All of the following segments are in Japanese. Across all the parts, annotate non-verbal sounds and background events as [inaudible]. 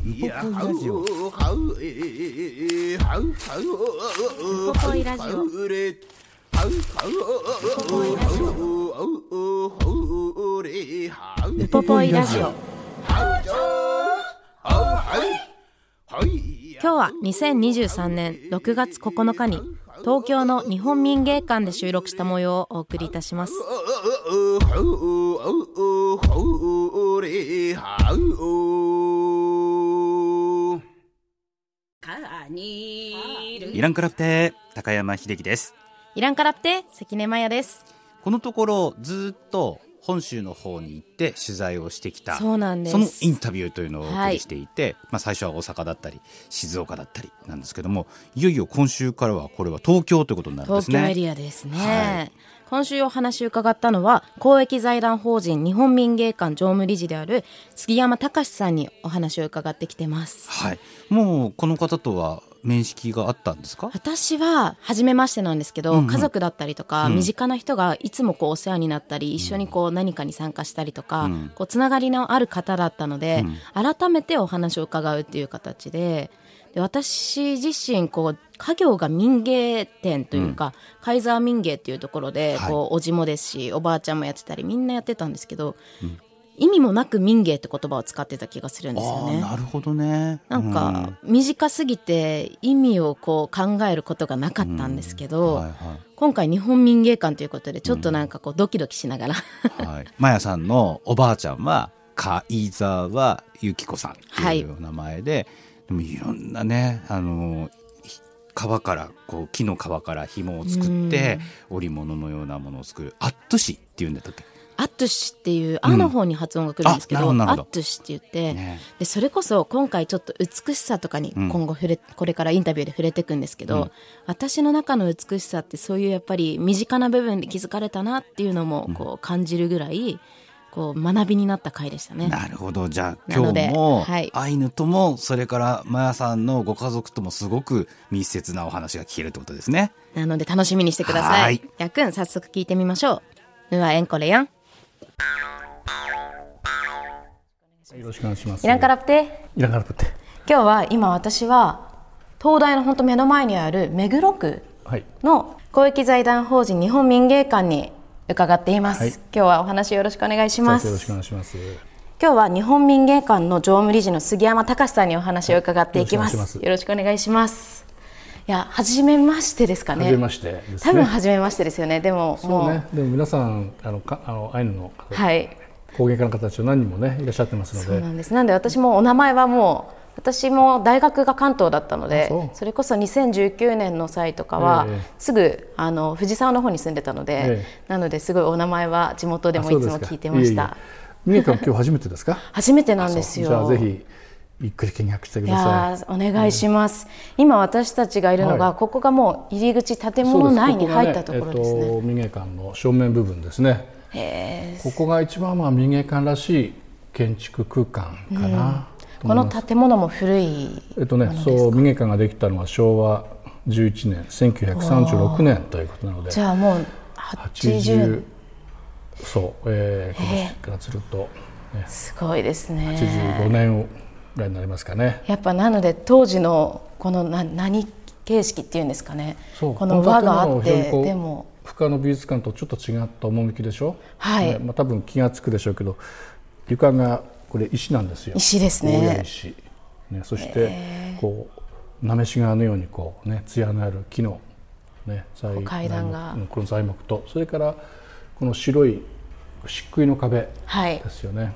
ウポポイラジオ。ウポポイラジオ。ウポポイラジオ。今日は2023年6月9日に東京の日本民芸館で収録した模様をお送りいたしますイランカラプテ高山秀樹です。イランカラプテ関根麻也です。このところずっと本州の方に行って取材をしてきたそうなんです。そのインタビューというのをお送りしていて、まあ、最初は大阪だったり静岡だったりなんですけどもいよいよ今週からはこれは東京ということになるんですね。東京エリアですね、はい今週お話を伺ったのは公益財団法人日本民芸館常務理事である杉山隆さんにお話を伺ってきてます。はい、もうこの方とは面識があったんですか？私は初めましてなんですけど、うんうん。家族だったりとか、うん。身近な人がいつもこうお世話になったり一緒にこう何かに参加したりとか、うん。こうつながりのある方だったので、うん。改めてお話を伺うっていう形でで私自身こう家業が民芸店というか、カイザー民芸っていうところで、はい。こうおじもですしおばあちゃんもやってたりみんなやってたんですけど、意味もなく民芸って言葉を使ってた気がするんですよね。なるほどね。なんか短すぎて意味をこう考えることがなかったんですけど、はいはい。今回日本民芸館ということでちょっとなんかこうドキドキしながら、はい、マヤさんのおばあちゃんは貝沢由紀子さんっていうお名前で、でもいろんなねあのひ皮からこう木の皮から紐を作って織物のようなものを作るアットシっていうんだったっけ？アットゥシっていう「あ」の方に発音がくるんですけど、あなるほどなるほど。アットゥシって言って、ね。でそれこそ今回ちょっと美しさとかにうん。今後触れ、これからインタビューで触れていくんですけど、うん。私の中の美しさってそういうやっぱり身近な部分で気づかれたなっていうのもこう感じるぐらいこう学びになった回でしたね。なるほどじゃあ今日もはいアイヌともそれからマヤさんのご家族ともすごく密接なお話が聞けるってことですね。なので楽しみにしてくださはいい。やっくん早速聞いてみましょう。ぬわえんこれやん。よろしくお願いします。イランカラプテ。イランカラプテ。今日は今私は東大の本当目の前にある目黒区はい。の公益財団法人日本民芸館に伺っています。はい今日はお話よろしくお願いします。よろしくお願いします。今日は日本民芸館の常務理事の杉山隆さんにお話を伺っていきます。はいよろしくお願いします。いや初めましてですかね。はじめましてですね。多分初めましてですよね。でもそもううね。でも皆さんあのかあのアイヌの方はい。工芸家の方たちは何人もねいらっしゃってますそうので。なんですなんで私もお名前はもう私も大学が関東だったのであそれこそ2019年の際とかは、ええ。すぐあの藤沢の方に住んでたので、ええ。なのですごいお名前は地元でもいつも聞いてました。三重館今日初めてですか？[laughs] 初めてなんですよ。じゃあぜひゆっくり見学してくいださやーお願いします、今私たちがいるのが、はい。ここがもう入り口建い。物内に入ったところですね。えっと館の正面部分ですね。ここが一番まあ民芸館らしい建築空間かな。とこの建物も古いえっとね、そう民芸館ができたのは昭和11年1936年ということなのでじゃあもう80 80そう、えー、今年からすると、ね、すごいですね。85年ぐらいになりますかね。やっぱなので当時のこのな何形式っていうんですかね？この輪があってでも。深野美術館とちょっと違った趣でしょ、はい。ねまあ、多分気が付くでしょうけど床がこれ石なんですよ。石ですね。石、ね、そしてこうなめし側のようにこうね艶のある木の、ね、階段が。この材木とそれからこの白い漆喰の壁はい。ですよね、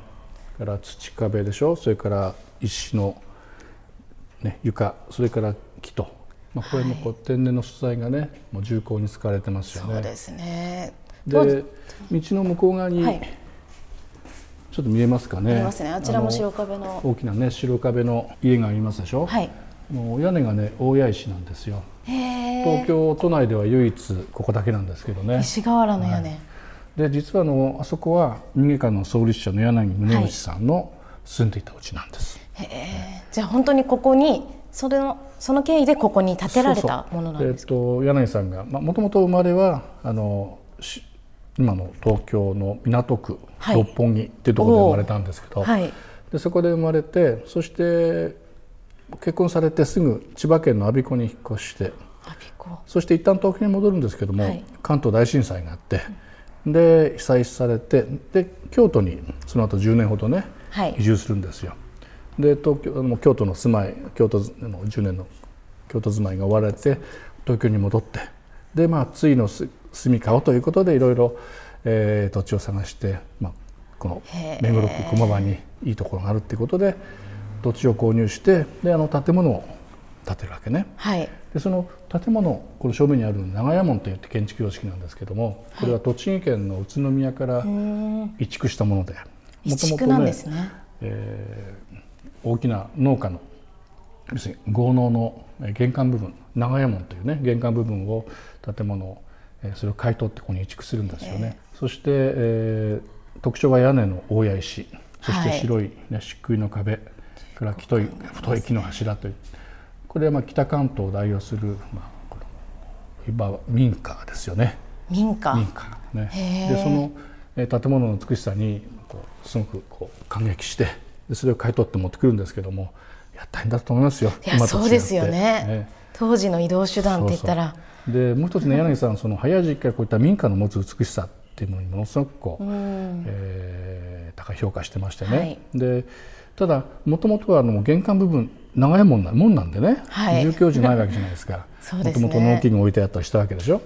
から土壁でしょ？それから石の、ね、床。それから木と、まあ、これもこう天然の素材がねもう重厚に使われてますよね。そうですね。で道の向こう側に、はいちょっと見えますかね。見えますね。あちらもの白壁の。大きなね白壁の家がありますでしょ、はい。もう屋根がね大谷石なんですよ。東京都内では唯一ここだけなんですけどね。石瓦の屋根、はい、で実はあのあそこは民芸館の創立者の柳宗悦さんの住んでいたうちなんです、はい、じゃあ本当にここにそれのその経緯でここに建てられたものなんですか？えー、と柳さんがもともと生まれはあの今の東京の港区、はい、六本木っていうところで生まれたんですけど、はい、でそこで生まれてそして結婚されてすぐ千葉県の我孫子に引っ越してそして一旦東京に戻るんですけども、はい、関東大震災があって、で被災されてで京都にその後10年ほどね、移住するんですよ。で東京も京都の住まい京都の10年の京都住まいが終わられて東京に戻ってでまあ次の住みかをということでいろいろ、えー、土地を探して、まあ、この目黒区駒場にいいところがあるっていうことで土地を購入してであの建物を建てるわけね。はい、でその建物この正面にある長屋門といって建築様式なんですけどもこれは栃木県の宇都宮から移築したものでもともとね、ね。えー、大きな農家の要するに豪農の玄関部分長屋門というね玄関部分を建物それを買い取ってここに移築するんですよね。えー、そして、えー、特徴は屋根の大谷石。そして白い、ね、漆喰の壁から太い太い木の柱という。これはまあ北関東を代表する、まあ、この民家ですよね。民家。民家ね。でその建物の美しさにこうすごくこう感激してでそれを買い取って持ってくるんですけどもいや大変だと思いますよ。いやそうですよね、ね、当時の移動手段って言ったらでもう一つね柳さんその早い時期からこういった民家の持つ美しさっていうのにものすごくこう、うん、えー、高い評価してましてね、はい、でただもともとはあの玄関部分長いもんなもんなんでね、はい、住居時ないわけじゃないですか。[laughs] もともと農機具置いてあったりしたわけでしょ。だか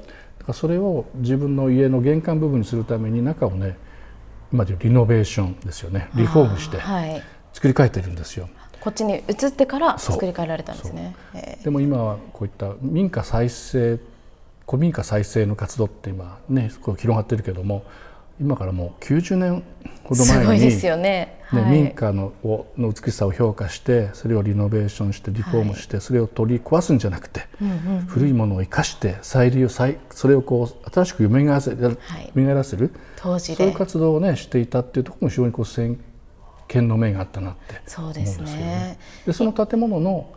らそれを自分の家の玄関部分にするために中をね今でいうリノベーションですよね。リフォームして作り変えてるんですよ。こっちに移ってから作り変えられたんですね。でも今はこういった民家再生古民家再生の活動って今ねこう広がってるけども今からもう90年ほど前にですよね、ね、はい、民家のの美しさを評価してそれをリノベーションしてリフォームして、はい、それを取り壊すんじゃなくて、うんうんうん、古いものを生かして再利用再それをこう新しく蘇らせ,、はい、らせる。当時そういう活動をねしていたっていうところも非常にこう先見の目があったなって思うんですけどね。そねでその建物の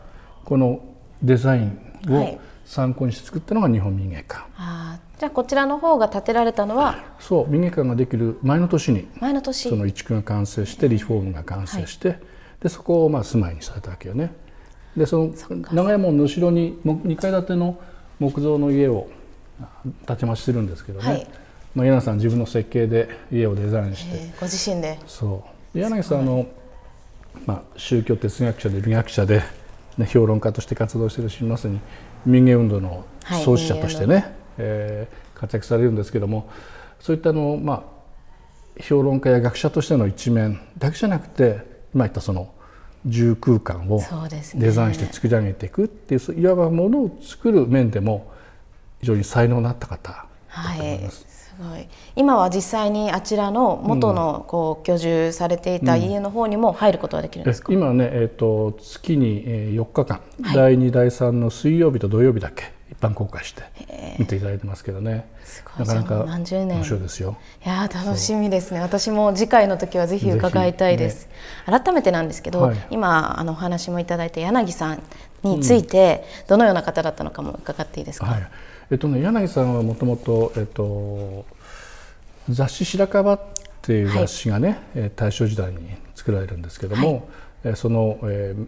このデザインを参考にして作ったのが日本民芸館。あじゃあこちらの方が建てられたのはそう民芸館ができる前の年に前の年。その移築が完成してリフォームが完成して、はい、でそこをまあ住まいにされたわけよね。でその長屋門の後ろに2階建ての木造の家を建て増しするんですけどね、はい、まあ、柳さん自分の設計で家をデザインしてご自身で。そう。柳さんあの、まあ、宗教哲学者で美学者で、ね、評論家として活動しているしまさに民芸運動の創始者としてね、はい、えー、活躍されるんですけどもそういったの、まあ、評論家や学者としての一面だけじゃなくて今言ったその住空間をデザインして作り上げていくっていう、ね、いわばものを作る面でも非常に才能のあった方だと思います。はい。すごい。今は実際にあちらの元のこう居住されていた家の方にも入ることはできるんですか、うん、今ね、えーと、月に4日間、はい、第2第3の水曜日と土曜日だけ一般公開して見ていただいてますけどね。なかなか面白いですよ。いや楽しみですね。私も次回の時はぜひ伺いたいです、ね、改めてなんですけど、はい、今あのお話もいただいた柳さんについて、どのような方だったのかも伺っていいですか、はいえっとね、柳さんはもともと、えっと、雑誌「白樺」っていう雑誌がね、はい、大正時代に作られるんですけども、はい、その、えー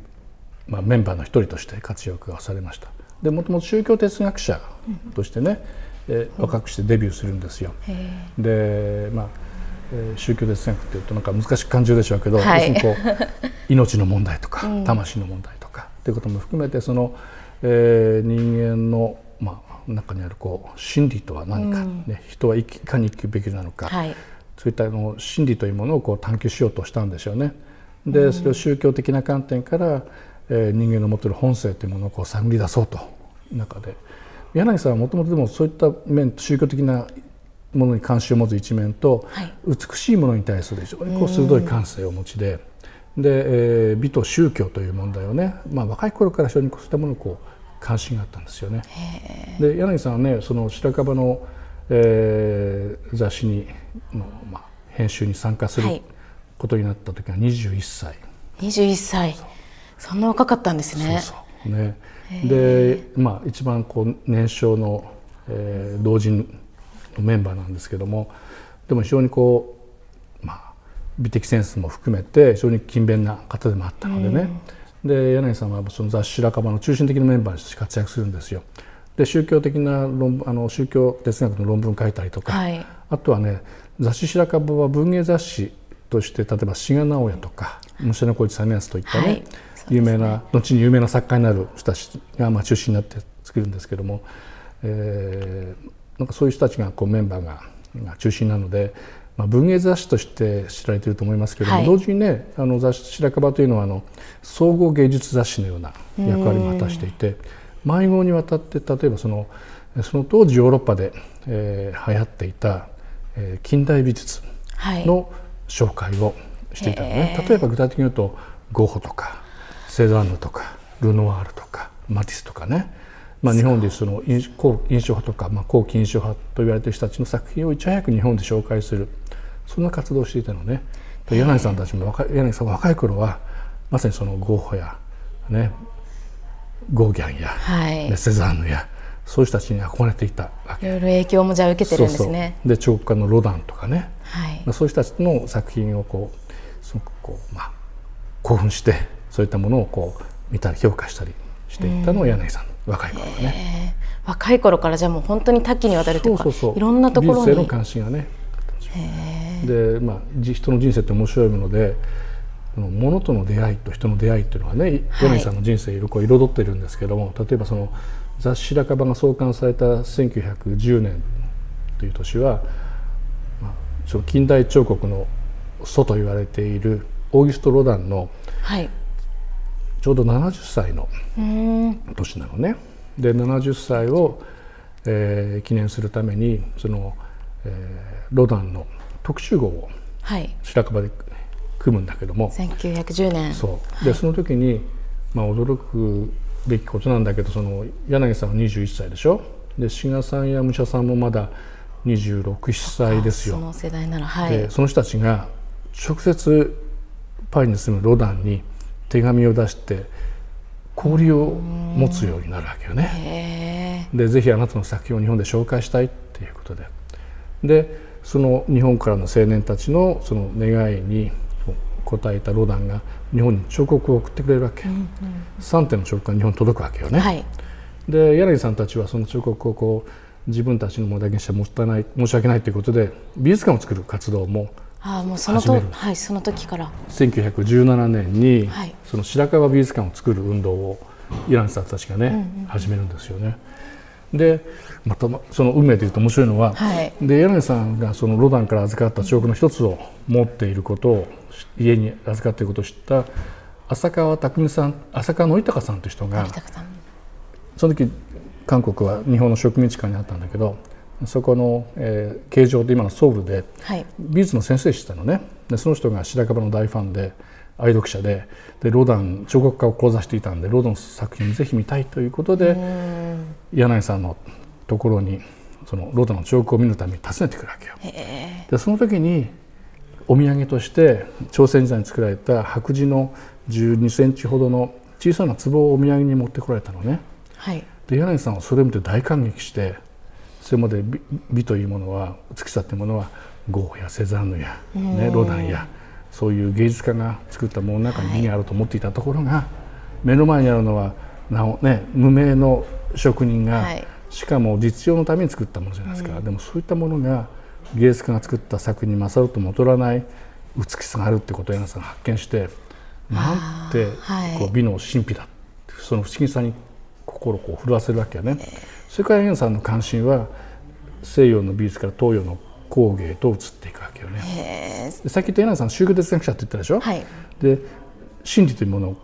まあ、メンバーの一人として活躍がされました。でもともと宗教哲学者としてね、うん、えー、若くしてデビューするんですよ。でまあえー、宗教哲学っていうとなんか難しく感じるでしょうけど、はい、こう [laughs] 命の問題とか、魂の問題とかっていうことも含めてその、えー、人間の、まあ、中にあるこう真理とは何か、ね、うん、人はいかに生きるべきなのか、はい、そういったの真理というものをこう探求しようとしたんでしょうね。でそれを宗教的な観点から、えー、人間の持っている本性というものをこう探り出そうと。中で。柳さんはもともとでもそういった面宗教的なものに関心を持つ一面と、はい、美しいものに対する非常にこう鋭い感性をお持ちで。で、えー、美と宗教という問題をね、まあ、若い頃から非常にそういったものにこう関心があったんですよね。で柳さんはねその白樺の、えー、雑誌にの、まあ、編集に参加することになった時は21歳。はい、21歳。そんな若かったんですね。そうそう。ね。で、まあ、一番こう年少の、えー、同人のメンバーなんですけどもでも非常にこう、まあ、美的センスも含めて非常に勤勉な方でもあったのでね、で柳さんはその雑誌「白樺」の中心的なメンバーとして活躍するんですよ。で宗教的な論あの宗教哲学の論文書いたりとか、はい、あとはね雑誌「白樺」は文芸雑誌として例えば志賀直哉とか虫野浩一実康といったね、はい、有名な後に有名な作家になる人たちがまあ中心になって作るんですけども、えー、なんかそういう人たちがこうメンバーが中心なので、まあ、文芸雑誌として知られていると思いますけれども、はい、同時にねあの雑誌「白樺」というのはあの総合芸術雑誌のような役割も果たしていて迷子にわたって例えばそのその当時ヨーロッパで、えー、流行っていた、えー、近代美術の紹介をしていたのね、はい、例えば具体的に言うとゴッホとかセザンヌとかルノワールとかマティスとかね。まあ、日本でその印象派とか、まあ、後期印象派と言われている人たちの作品をいち早く日本で紹介するそんな活動をしていたのね。柳さんたちも若柳さん若い頃はまさにそのゴッホや、ね、ゴーギャンや、はい、セザンヌやそういう人たちに憧れていたわけ。いろいろ影響もじゃあ受けてるんですね。で彫刻家のロダンとかね、はい、まあ、そういう人たちの作品をこうすごくこう、まあ、興奮してそういったものをこう見たり評価したりしていったのは柳さん若い頃はね。若い頃からじゃもう本当に多岐にわたるというかいろんなところに。の関心がね。でまあ人の人生って面白いもので。物との出会いと人の出会いっていうのはね柳さんの人生いろいろ彩ってるんですけども、例えばその雑誌「白樺」が創刊された1910年という年は、まあ、その近代彫刻の祖と言われているオーギュスト・ロダンのちょうど70歳の年なのね。で70歳を、えー、記念するためにその、えー、ロダンの特集号を白樺で組むんだけども、はい、1910年。そう。で、はい、その時に、まあ、驚くべきことなんだけどその柳さんは21歳でしょ？で志賀さんや武者さんもまだ267歳ですよ。その世代ならはい。でその人たちが直接パリに住むロダンに手紙を出して交流を持つようになるわけよね。でぜひあなたの作品を日本で紹介したいっていうことで。でその日本からの青年たちのその願いに応えたロダンが日本に彫刻を送ってくれるわけ、うんうん、3点の彫刻が日本に届くわけよね。はい、で柳さんたちはその彫刻をこう自分たちのものだけにしてもったいない申し訳ないということで美術館を作る活動もあもうそのとはいその時から。1917年に、はい、その白川美術館を作る運動をイランさんたちがね、うんうん、始めるんですよね。でまたその運命でいうと面白いのは、はい、で柳さんがそのロダンから預かった彫刻の一つを持っていることを家に預かっていることを知った浅川匠さん浅川典隆さんという人がその時韓国は日本の植民地下にあったんだけどそこの、えー、形状で今のソウルで、はい、美術の先生してたのね。でその人が白樺の大ファンで愛読者ででロダン彫刻家を講座していたんでロダンの作品ぜひ見たいということで柳井さんのところにそのロダンの彫刻を見るために訪ねてくるわけよ。でその時にお土産として朝鮮時代に作られた白磁の12センチほどの小さな壺をお土産に持ってこられたのね。はい、で柳井さんはそれを見て大感激してそれまで美美というものは美しさというものはゴッホやセザンヌや、ね、ロダンやそういう芸術家が作ったものの中に美があると思っていたところが、はい、目の前にあるのはなお、ね、無名の職人が、はい、しかも実用のために作ったものじゃないですか、うん、でもそういったものが芸術家が作った作品に勝るとも劣らない美しさがあるってことを柳さんが発見してなんてこう美の神秘だその不思議さに心をこう震わせるわけよね。それから柳さんの関心は西洋の美術から東洋の工芸と移っていくわけよね。さっき言った柳さん宗教哲学者って言ったでしょ？はい、で真理というものを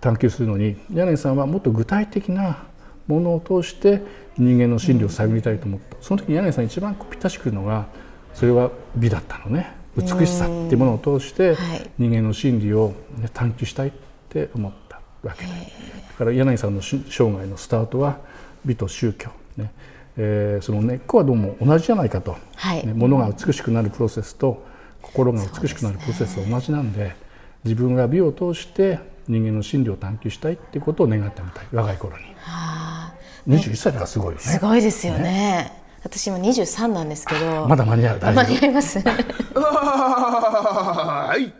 探求するのに柳さんはもっと具体的なものを通して人間の心理を探りたいと思った、その時に柳さん一番ぴったしくるのがそれは美だったのね。美しさっていうものを通して人間の心理を、ね、探求したいって思ったわけでだから柳さんの生涯のスタートは美と宗教、ね。えー、その根っこはどうも同じじゃないかと、はい、ね、物が美しくなるプロセスと心が美しくなるプロセスは同じなんで、ね、自分が美を通して人間の心理を探求したいっていうことを願ってみたい。若い頃に。はあ、21歳だからすごいよね。すごいですよね。ね。私今23なんですけど。まだ間に合う？間に合います。は [laughs] い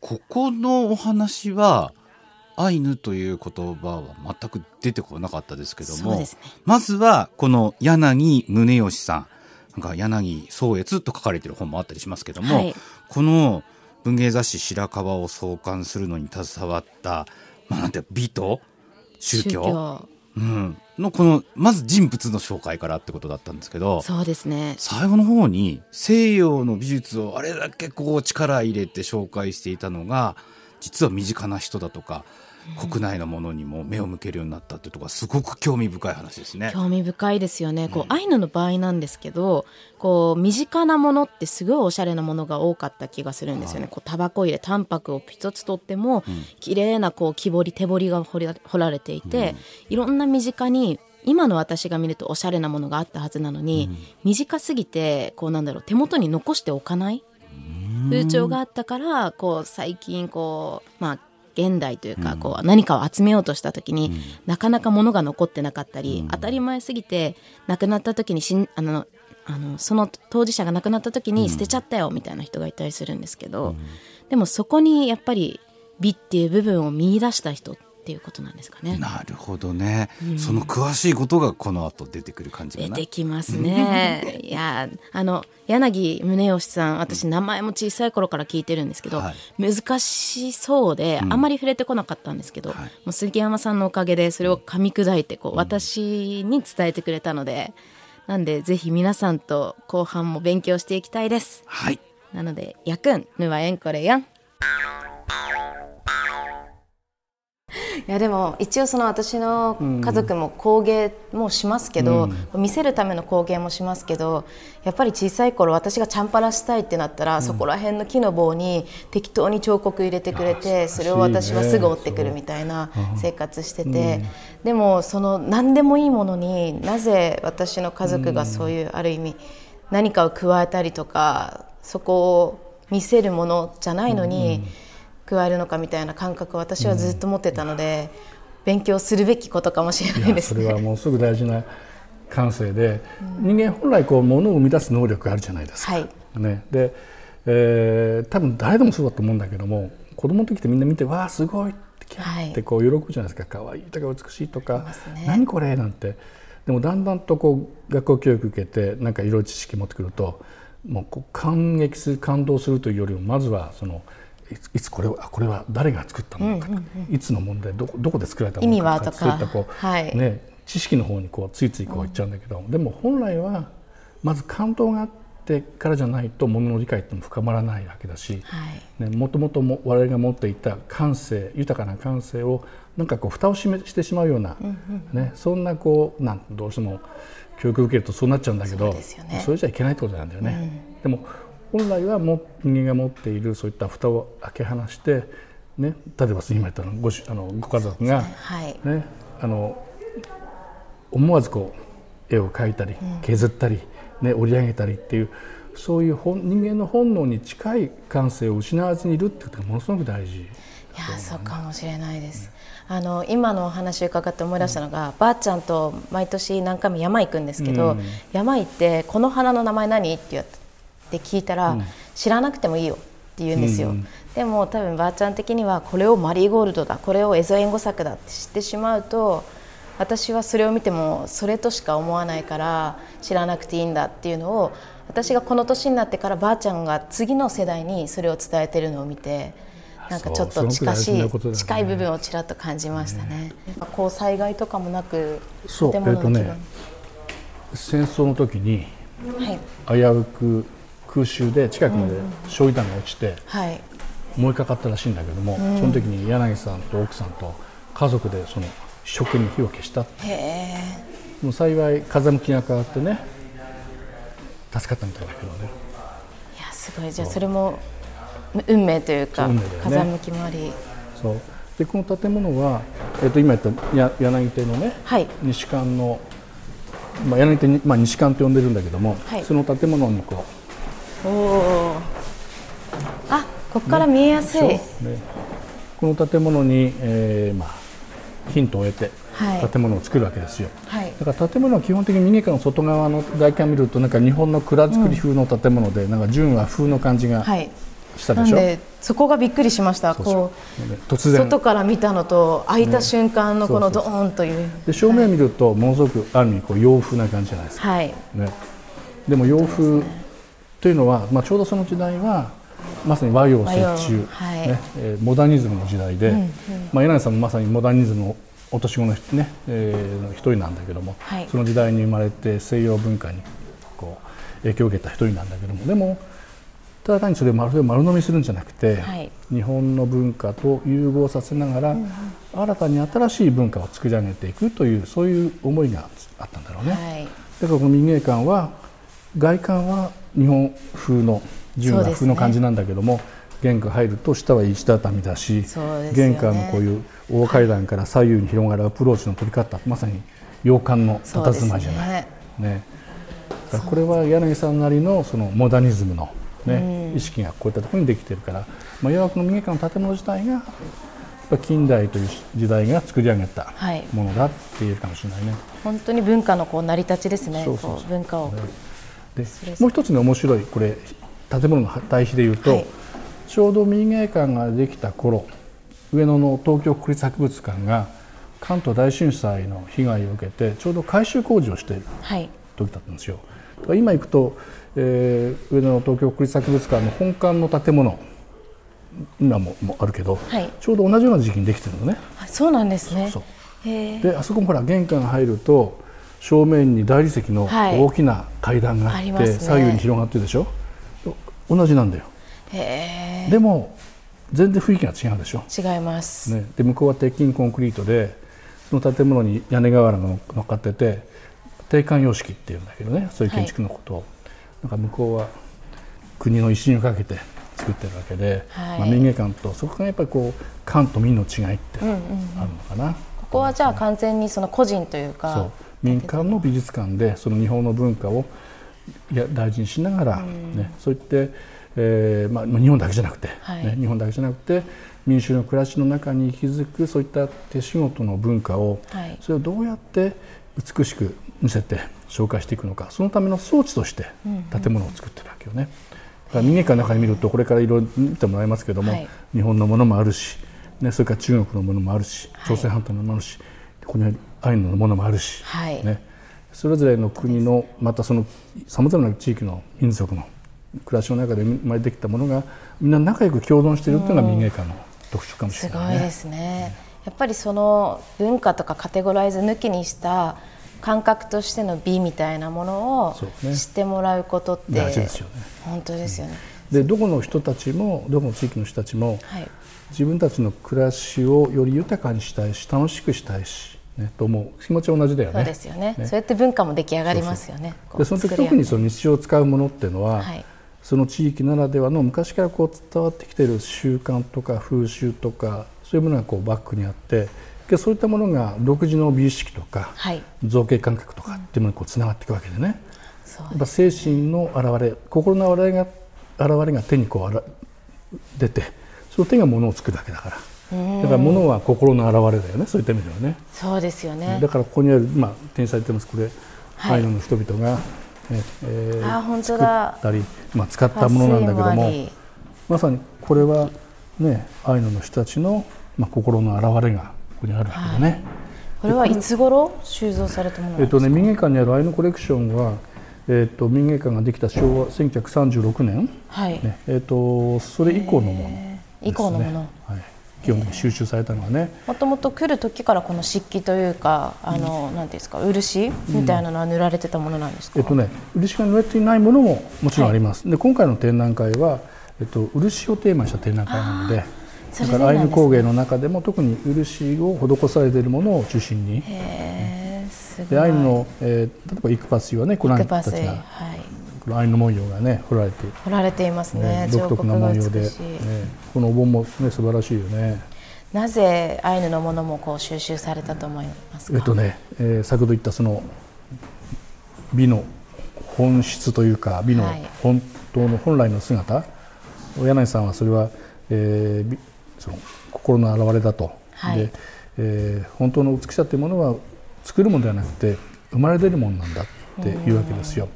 ここのお話はアイヌという言葉は全く出てこなかったですけども、ね、まずはこの柳宗義さん。なんか柳宗悦と書かれてる本もあったりしますけども、はい、この文芸雑誌白川を創刊するのに携わった、まあ、なんて美と宗教うん、のこのまず人物の紹介からってことだったんですけどそうですね。最後の方に西洋の美術をあれだけこう力入れて紹介していたのが実は身近な人だとか国内のものにも目を向けるようになったってとこすごく興味深い話ですね。興味深いですよね。こう、アイヌの場合なんですけど、こう身近なものってすごいおしゃれなものが多かった気がするんですよね。はい、こうタバコ入れ、タンパクを一つとっても、うん、綺麗なこう木彫り手彫りが彫り彫られていて、うん、いろんな身近に今の私が見るとおしゃれなものがあったはずなのに、うん、短すぎてこうなんだろう手元に残しておかない風潮があったからこう最近こうまあ現代というか、こう何かを集めようとした時に、なかなか物が残ってなかったり、当たり前すぎて亡くなった時にしんあのあのその当事者が亡くなった時に捨てちゃったよみたいな人がいたりするんですけど、でもそこにやっぱり美っていう部分を見出した人っていうことなんですかね。なるほどね、うん、その詳しいことがこの後出てくる感じ出てきますね。いやあの柳宗悦さん私名前も小さい頃から聞いてるんですけど、はい、難しそうで、あんまり触れてこなかったんですけど、はい、もう杉山さんのおかげでそれを噛み砕いてこう、私に伝えてくれたのでなんでぜひ皆さんと後半も勉強していきたいです。はい、なので「やくんぬはえんこれやん」。いやでも一応その私の家族も工芸もしますけど、うん、見せるための工芸もしますけどやっぱり小さい頃私がチャンパラしたいってなったら、うん、そこら辺の木の棒に適当に彫刻入れてくれてそれを私はすぐ折ってくるみたいな生活してて、うん、でもその何でもいいものになぜ私の家族がそういうある意味何かを加えたりとかそこを見せるものじゃないのに。加えるのかみたいな感覚を私はずっと持ってたので、うん、勉強するべきことかもしれないです、ね、それはもうすぐ大事な感性で、うん、人間本来こう物を生み出す能力があるじゃないですか。はい、ね、で、えー、多分誰でもそうだと思うんだけども子供の時ってみんな見て「わあすごい」ってキャってこう喜ぶじゃないですか「可愛いとか美しい」とか「何これ」なんて。でもだんだんとこう学校教育受けてなんかいろいろ知識持ってくるともうこう感激する感動するというよりもまずはそのいつこれはこれは誰が作ったのか、うんうんうん、いつの問題どどこで作られたのかとかそういったこう、はい、ね、知識の方にこうついついこういっちゃうんだけど、うん、でも本来はまず感動があってからじゃないとものの理解っても深まらないわけだし、はい、ね、もともとも我々が持っていた感性豊かな感性をなんかこう蓋をしめしてしまうような、うんうん、ね、そんなこうなんどうしても教育受けるとそうなっちゃうんだけどそ,、ね、それじゃいけないってことなんだよね。うん、でも本来はも人間が持っているそういった蓋を開け放して、ね、例えば今言ったのごあのご家族が、ね、はい、あの思わずこう絵を描いたり削ったり、ね、折り上げたりっていうそういう本人間の本能に近い感性を失わずにいるってことがものすごく大事、ね、いやそうかもしれないです。あの今のお話を伺って思い出したのが、うん、ばあちゃんと毎年何回も山行くんですけど、うん、山行ってこの花の名前何？って言ってって聞いたら、うん、知らなくてもいいよって言うんですよ、うん、でも多分ばあちゃん的にはこれをマリーゴールドだこれをエゾエンゴ作だって知ってしまうと私はそれを見てもそれとしか思わないから知らなくていいんだっていうのを私がこの年になってからばあちゃんが次の世代にそれを伝えてるのを見てなんかちょっと近しい、ね、近い部分をちらっと感じましたね。こう災害とかもなくそう。えーとね、戦争の時に、危うく空襲で近くまで焼夷弾が落ちて、燃えかかったらしいんだけども、その時に柳さんと奥さんと家族でその食に火を消したもう幸い風向きが変わってね助かったみたいだけどね。いやすごい。じゃあそれも運命というか、ね、風向きもあり。そう。でこの建物は、えー、と今言ったや柳手のね、はい、西館の、まあ、柳手に、まあ、西館と呼んでるんだけども、はい、その建物にこうおあここから見えやすい、ね、この建物に、えーまあ、ヒントを得て建物を作るわけですよ、はい、だから建物は基本的に民芸館の外側の外観見るとなんか日本の蔵造り風の建物で、うん、なんか純和風の感じがしたでしょ、はい、そこがびっくりしました。こう突然。外から見たのと開いた瞬間のこのドーンという,、で正面見るとものすごくある意味こう洋風な感じじゃないですか、はい。ね、でも洋風というのは、まあ、ちょうどその時代はまさに和洋折衷、はい。ねえー、モダニズムの時代で、うんうん、まあ、柳さんもまさにモダニズムのお年子のね、えー、一人なんだけども、はい、その時代に生まれて西洋文化にこう影響を受けた一人なんだけどもでもただ単にそれを丸丸飲みするんじゃなくて、はい、日本の文化と融合させながら、うん、新たに新しい文化を作り上げていくというそういう思いがあったんだろうね。はい、だからこの民芸館は外観は日本風の純和風の感じなんだけども、玄関入ると下は石畳だし、ね、玄関のこういう大階段から左右に広がるアプローチの取り方まさに洋館の佇まいじゃない。ね。ね。これは柳さんなりのそのモダニズムの、ね、意識がこういったところにできているから、まあ、洋楽の民芸館の建物自体が近代という時代が作り上げたものだって言えるかもしれないね、はい、本当に文化のこう成り立ちですね。文化をでもう一つの面白いこれ建物の対比でいうと、はい、ちょうど民芸館ができた頃上野の東京国立博物館が関東大震災の被害を受けてちょうど改修工事をしている時だったんですよ。はい、今行くと、えー、上野の東京国立博物館の本館の建物今ももあるけど、はい、ちょうど同じような時期にできてるのね。そうなんですね。であそこもほら玄関入ると正面に大理石の大きな階段があって、はいね、左右に広がってるでしょ？同じなんだよ。でも全然雰囲気が違うでしょ？違います、ね、で向こうは鉄筋コンクリートでその建物に屋根瓦が乗っかってて定款様式っていうんだけどねそういう建築のことを、はい、なんか向こうは国の威信をかけて作ってるわけで、はい、まあ、民芸館とそこがやっぱりこう官と民の違いってあるのかな、うん。うんうん、ここはじゃあ完全にその個人というか民間の美術館でその日本の文化をいや大事にしながら、ね、うん、そういってえーまあ、日本だけじゃなくて、はい、ね、日本だけじゃなくて民衆の暮らしの中に息づくそういった手仕事の文化を、はい、それをどうやって美しく見せて紹介していくのかそのための装置として建物を作ってるわけよね。うんうん、民芸館の中に見るとこれからいろいろ見てもらいますけども、はい、日本のものもあるし、ね、それから中国のものもあるし朝鮮半島のものもあるし、ここにはアイヌのものもあるし、ね、それぞれの国のまたそのさまざまな地域の民族の暮らしの中で生まれてきたものがみんな仲良く共存しているというのが民芸館の特徴かもしれない、ね、すごいですね、やっぱりその文化とかカテゴライズ抜きにした感覚としての美みたいなものを知ってもらうことって、ね、大事ですよね。本当ですよね、うん、でどこの人たちもどこの地域の人たちも、はい、自分たちの暮らしをより豊かにしたいし楽しくしたいしね、と思う気持ちは同じだよね。そうですよね。ねそうやって文化も出来上がりますよね。でその時特にその日常を使うものっていうのは、はい、その地域ならではの昔からこう伝わってきている習慣とか風習とかそういうものがこうバックにあってでそういったものが独自の美意識とか、はい、造形感覚とかっていうものにこうつながっていくわけでね、うん、やっぱ精神の表れ心の表れが現れが手にこう出てその手がものを作るだけだから。だから物は心の表れだよねそういった意味ではね。そうですよね。だからここにある、まあ、天才ってますこれ、はい、アイヌの人々がえー、あ本当だ。作ったり、まあ、使ったものなんだけどもまさにこれはねアイヌの人たちの、まあ、心の表れがここにあるわけでね、はい、これはいつ頃収蔵されたものえっとね民芸館にあるアイヌコレクションはえーと、民芸館ができた昭和1936年、はい。ねえーと、それ以降のもの、ね、以降のもの、はい、基本的に収集されたのはね。もともと来る時からこの漆器というかあの、うん、なんですか漆みたいなのは塗られてたものなんですか、うん、えっとね漆が塗られていないものももちろんあります、はい、で今回の展覧会は、えっと、漆をテーマにした展覧会なのでだからアイヌ工芸の中でも特に漆を施されているものを中心に。でアイヌの、えー、例えばイクパスイはねコランたちが、はい、この文様がね彫られて。彫られていますね、ね、独特な文様で、ね、このお盆もね素晴らしいよね。なぜアイヌのものもこう収集されたと思いますえっとね、えー、先ほど言ったその美の本質というか美の本当の本来の姿、はい、柳さんはそれは、えー、その心の表れだと、はい、で、えー、本当の美しさというものは作るものではなくて生まれ出るものなんだっていうわけですよ。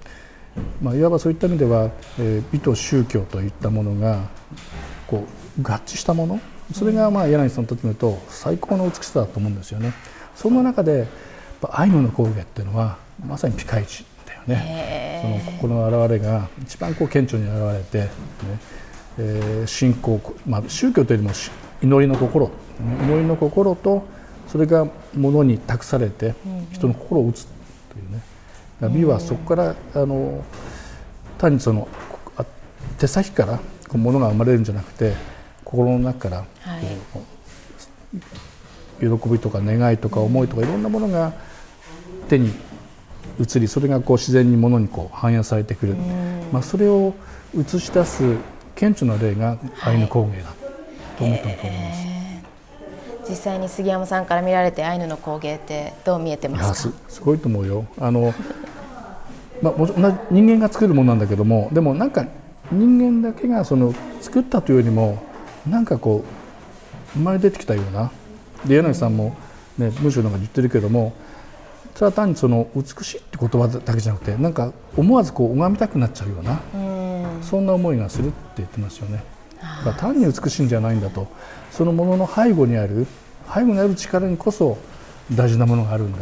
まあ、いわばそういった意味では、えー、美と宗教といったものがこう合致したもの？それがまあ柳さんにとってみると最高の美しさだと思うんですよね。そんな中でアイヌの工芸っていうのはまさにピカイチだよね。その心の表れが一番こう顕著に現れて、ね。えー、信仰、まあ、宗教というよりも祈りの心。祈りの心とそれがものに託されて人の心を打つというね美はそこからあの単にその手先からものが生まれるんじゃなくて心の中から、はい、喜びとか願いとか思いとかいろんなものが手に移りそれがこう自然にものにこう反映されてくる、まあ、それを映し出す顕著な例がアイヌ工芸だと思ったと思います。実際に杉山さんから見られてアイヌの工芸ってどう見えてますか？すごいと思うよ。あのまあ、人間が作るものなんだけどもでもなんか人間だけがその作ったというよりもなんかこう生まれ出てきたような。で柳さんも、ね、文章なんか言ってるけどもそれは単にその美しいって言葉だけじゃなくてなんか思わずこう拝みたくなっちゃうようなそんな思いがするって言ってますよね。だ単に美しいんじゃないんだと。そのものの背後にある背後にある力にこそ大事なものがあるんだ。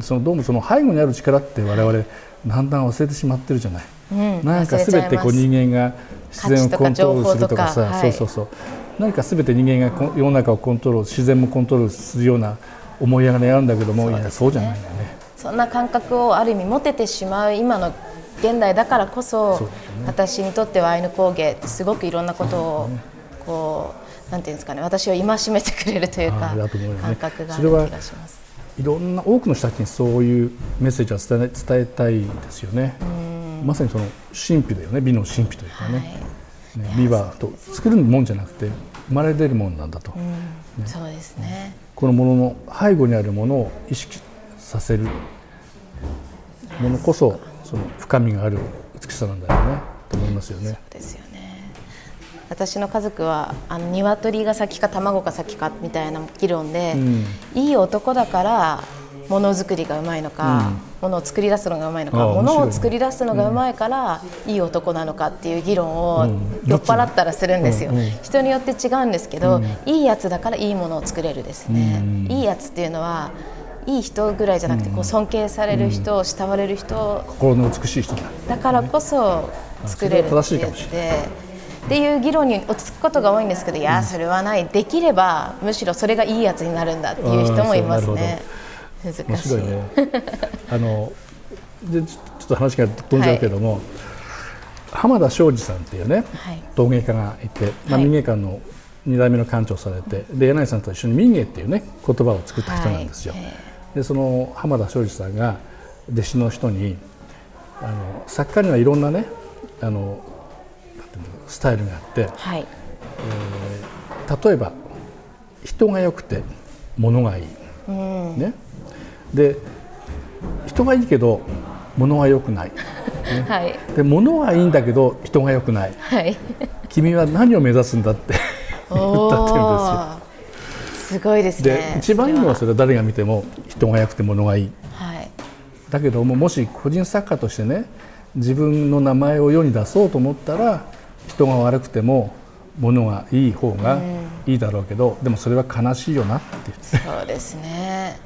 そのどうもその背後にある力って我々だんだん忘れてしまってるじゃない、うん、なんか全てこう人間が自然をコントロールするとかさ、はい、そうそうそう。何か全て人間が世の中をコントロール自然もコントロールするような思い上がりがあるんだけども、ね、いやそうじゃないんだよね。そんな感覚をある意味持ててしまう今の現代だからこそ、ね、私にとってはアイヌ工芸ってすごくいろんなことをこうなんていうんですかね私を戒めてくれるというか、感覚がある気がします。いろんな多くの人たちにそういうメッセージを伝え伝えたいですよね。まさにその神秘だよね。美の神秘というかね。はい、ね美はと作るもんじゃなくて生まれ出るものなんだと、ね、そうですね。このものの背後にあるものを意識させるものこそその深みがある美しさなんだよね。と思いますよね。そうですよね。私の家族はあの鶏が先か卵が先かみたいな議論で、うん、いい男だからものづくりがうまいのか、も、う、の、ん、を作り出すのがうまいのかものを作り出すのがうまいから、いい男なのかっていう議論を酔っ払ったらするんですよ、うん。うん、人によって違うんですけど、いいやつだからいいものを作れるですね、いいやつっていうのはいい人ぐらいじゃなくてこう尊敬される人、慕われる人。心の美しい人。だだからこそ作れるって言って。っていう議論に落ち着くことが多いんですけどいやそれはない。できればむしろそれがいいやつになるんだっていう人もいますね。難しい。ね。[laughs] あのでちょっと話が飛んじゃうけども、はい、浜田庄司さんっていうね、はい、陶芸家がいて、まあ、民芸館の2代目の館長されて、で柳井さんと一緒に民芸っていうね言葉を作った人なんですよ。はい、でその浜田庄司さんが弟子の人にあの作家にはいろんなねあのスタイルがあって、はい、えー、例えば人が良くて物がいい、うん、ね、で人がいいけど物は良くない、[laughs] ね。はい、で物はいいんだけど人が良くない、はい、君は何を目指すんだってすごいですね。で一番いいのはそれは誰が見ても人が良くて物がいい、はい、だけどももし個人作家としてね自分の名前を世に出そうと思ったら人が悪くても物がいい方がいいだろうけど、うん、でもそれは悲しいよなって。そうですね。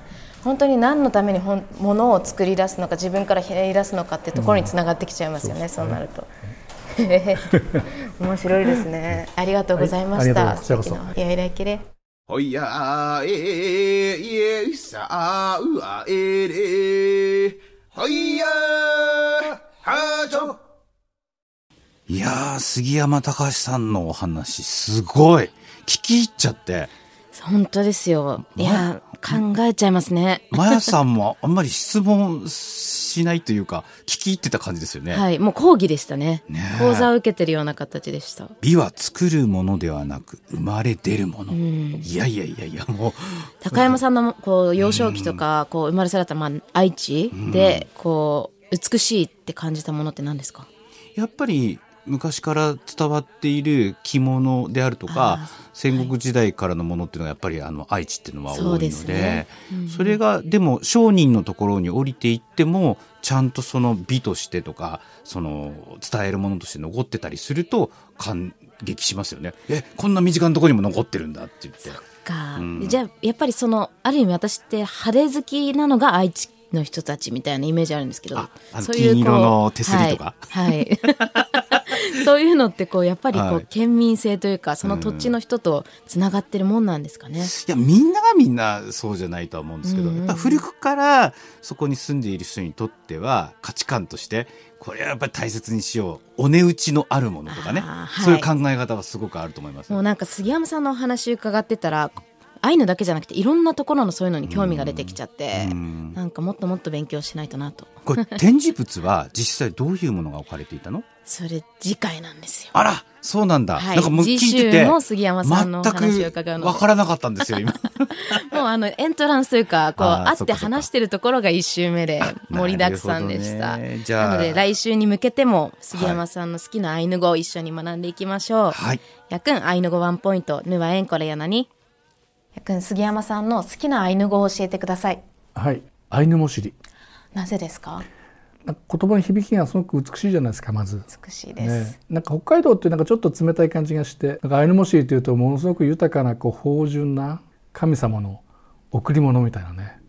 本当に何のためにものを作り出すのか自分からひねり出すのかっていうところにつながってきちゃいますよね、うん、そうなると。[laughs] 面白いですね。ありがとうございました。はい、素敵ないやいらきれ。ほやええさうあえれほやはちょいやー、杉山隆さんのお話、すごい。聞き入っちゃって。本当ですよ。いや、考えちゃいますね。まやさんもあんまり質問ししないというか聞き入ってた感じですよね。はい。もう講義でしたね。ね講座を受けてるような形でした。美は作るものではなく生まれ出るもの、うん、いやいやいやいやもう。高山さんのこう幼少期とかこう生まれ育ったまあ愛知でこう美しいって感じたものって何ですか？やっぱり昔から伝わっている着物であるとか戦国時代からのものっていうのはやっぱりあの愛知っていうのは多いのでそねうん、それがでも商人のところに降りていってもちゃんとその美としてとかその伝えるものとして残ってたりすると感激しますよね。えこんな身近なところにも残ってるんだって言って。か、うん、じゃあやっぱりそのある意味私って派手好きなのが愛知の人たちみたいなイメージあるんですけどそういう金色の手すりとか、はい、はい [laughs] [laughs] そういうのってこうやっぱりこう、県民性というかその土地の人とつながってるもんなんですかね。いやみんながみんなそうじゃないとは思うんですけど、うんうん、やっぱ古くからそこに住んでいる人にとっては価値観としてこれはやっぱり大切にしよう。お値打ちのあるものとかね、はい、そういう考え方はすごくあると思います、もうなんか杉山さんのお話伺ってたらアイヌだけじゃなくていろんなところのそういうのに興味が出てきちゃって、ん。なんかもっともっと勉強しないとなと。これ展示物は実際どういうものが置かれていたの？それ次回なんですよ。あらそうなんだ、はい、なんかもう聞いてても杉山さんの話を伺うの。分からなかったんですよ今。[laughs] もうあのエントランスというかこう会って話してるところが一周目で盛りだくさんでした、ね、なので来週に向けても杉山さんの好きなアイヌ語を一緒に学んでいきましょう、はい、やくんアイヌ語ワンポイントぬわえんこれやなに。やくん杉山さんの好きなアイヌ語を教えてください。はい。アイヌ語知り。なぜですか？言葉の響きがすごく美しいじゃないですかまず。美しいです、ね、なんか北海道ってなんかちょっと冷たい感じがしてなんかアイヌモシリというとものすごく豊かなこう芳醇な神様の贈り物みたいなね。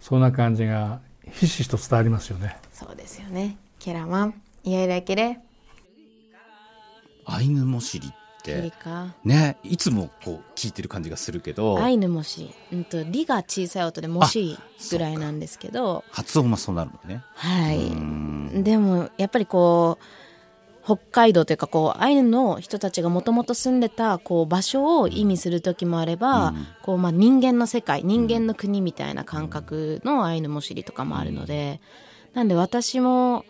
そんな感じがひしひしと伝わりますよね。そうですよね。ケラマン。イエラケレ。アイヌモシリて。ねいつもこう聞いてる感じがするけど。アイヌもし、うんと、リが小さい音でもしぐらいなんですけど。発音もそうなるのね。はい。でもやっぱりこう北海道というかこうアイヌの人たちがもともと住んでたこう場所を意味する時もあれば、うん、こうまあ人間の世界人間の国みたいな感覚のアイヌもしりとかもあるので、なんで私も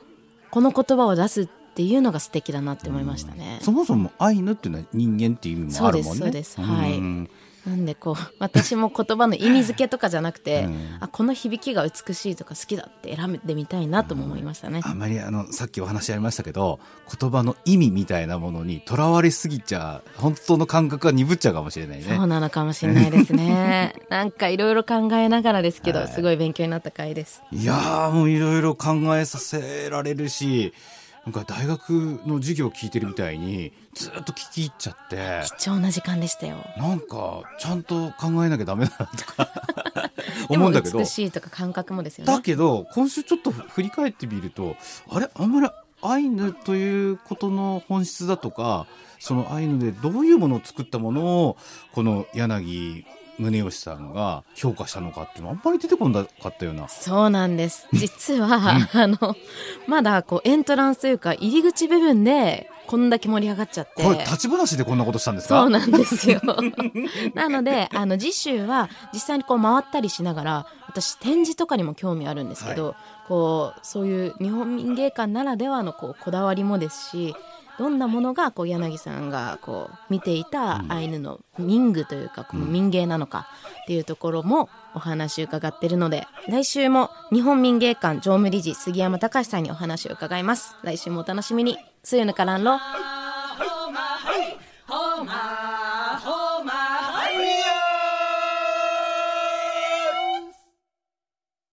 この言葉を出すっていうのが素敵だなって思いましたね。そもそもアイヌっていうのは人間っていう意味もあるもんね。そうですそうです。はい。なんでこう [laughs] 私も言葉の意味付けとかじゃなくて、[laughs] うん、あこの響きが美しいとか好きだって選んでみたいなとも思いましたね、うん、あんまりあのさっきお話ありましたけど言葉の意味みたいなものにとらわれすぎちゃ本当の感覚が鈍っちゃうかもしれないねそうなのかもしれないですね [laughs] なんかいろいろ考えながらですけど、はい、すごい勉強になった回ですいやもういろいろ考えさせられるしなんか大学の授業を聞いてるみたいにずっと聞き入っちゃって。貴重な時間でしたよ。なんかちゃんと考えなきゃダメだなとか。[laughs] 思うんだけど。美しいとか感覚もですよね。だけど今週ちょっと振り返ってみるとあれ？あんまりアイヌということの本質だとかそのアイヌでどういうものを作ったものをこの柳宗義さんが評価したのかっていうのはあんまり出てこなかったような。そうなんです。実は、あのまだこうエントランスというか入り口部分でこんだけ盛り上がっちゃって。これ立ち話でこんなことしたんですか？そうなんですよ。[laughs] なのであの次週は実際にこう回ったりしながら私展示とかにも興味あるんですけど、はい、こうそういう日本民芸館ならではのこうこだわりもですしどんなものがこう柳さんがこう見ていたアイヌの民具というかこの民芸なのかっていうところもお話伺ってるので来週も日本民芸館常務理事杉山隆さんにお話を伺います。来週もお楽しみに「つゆぬからんろ」「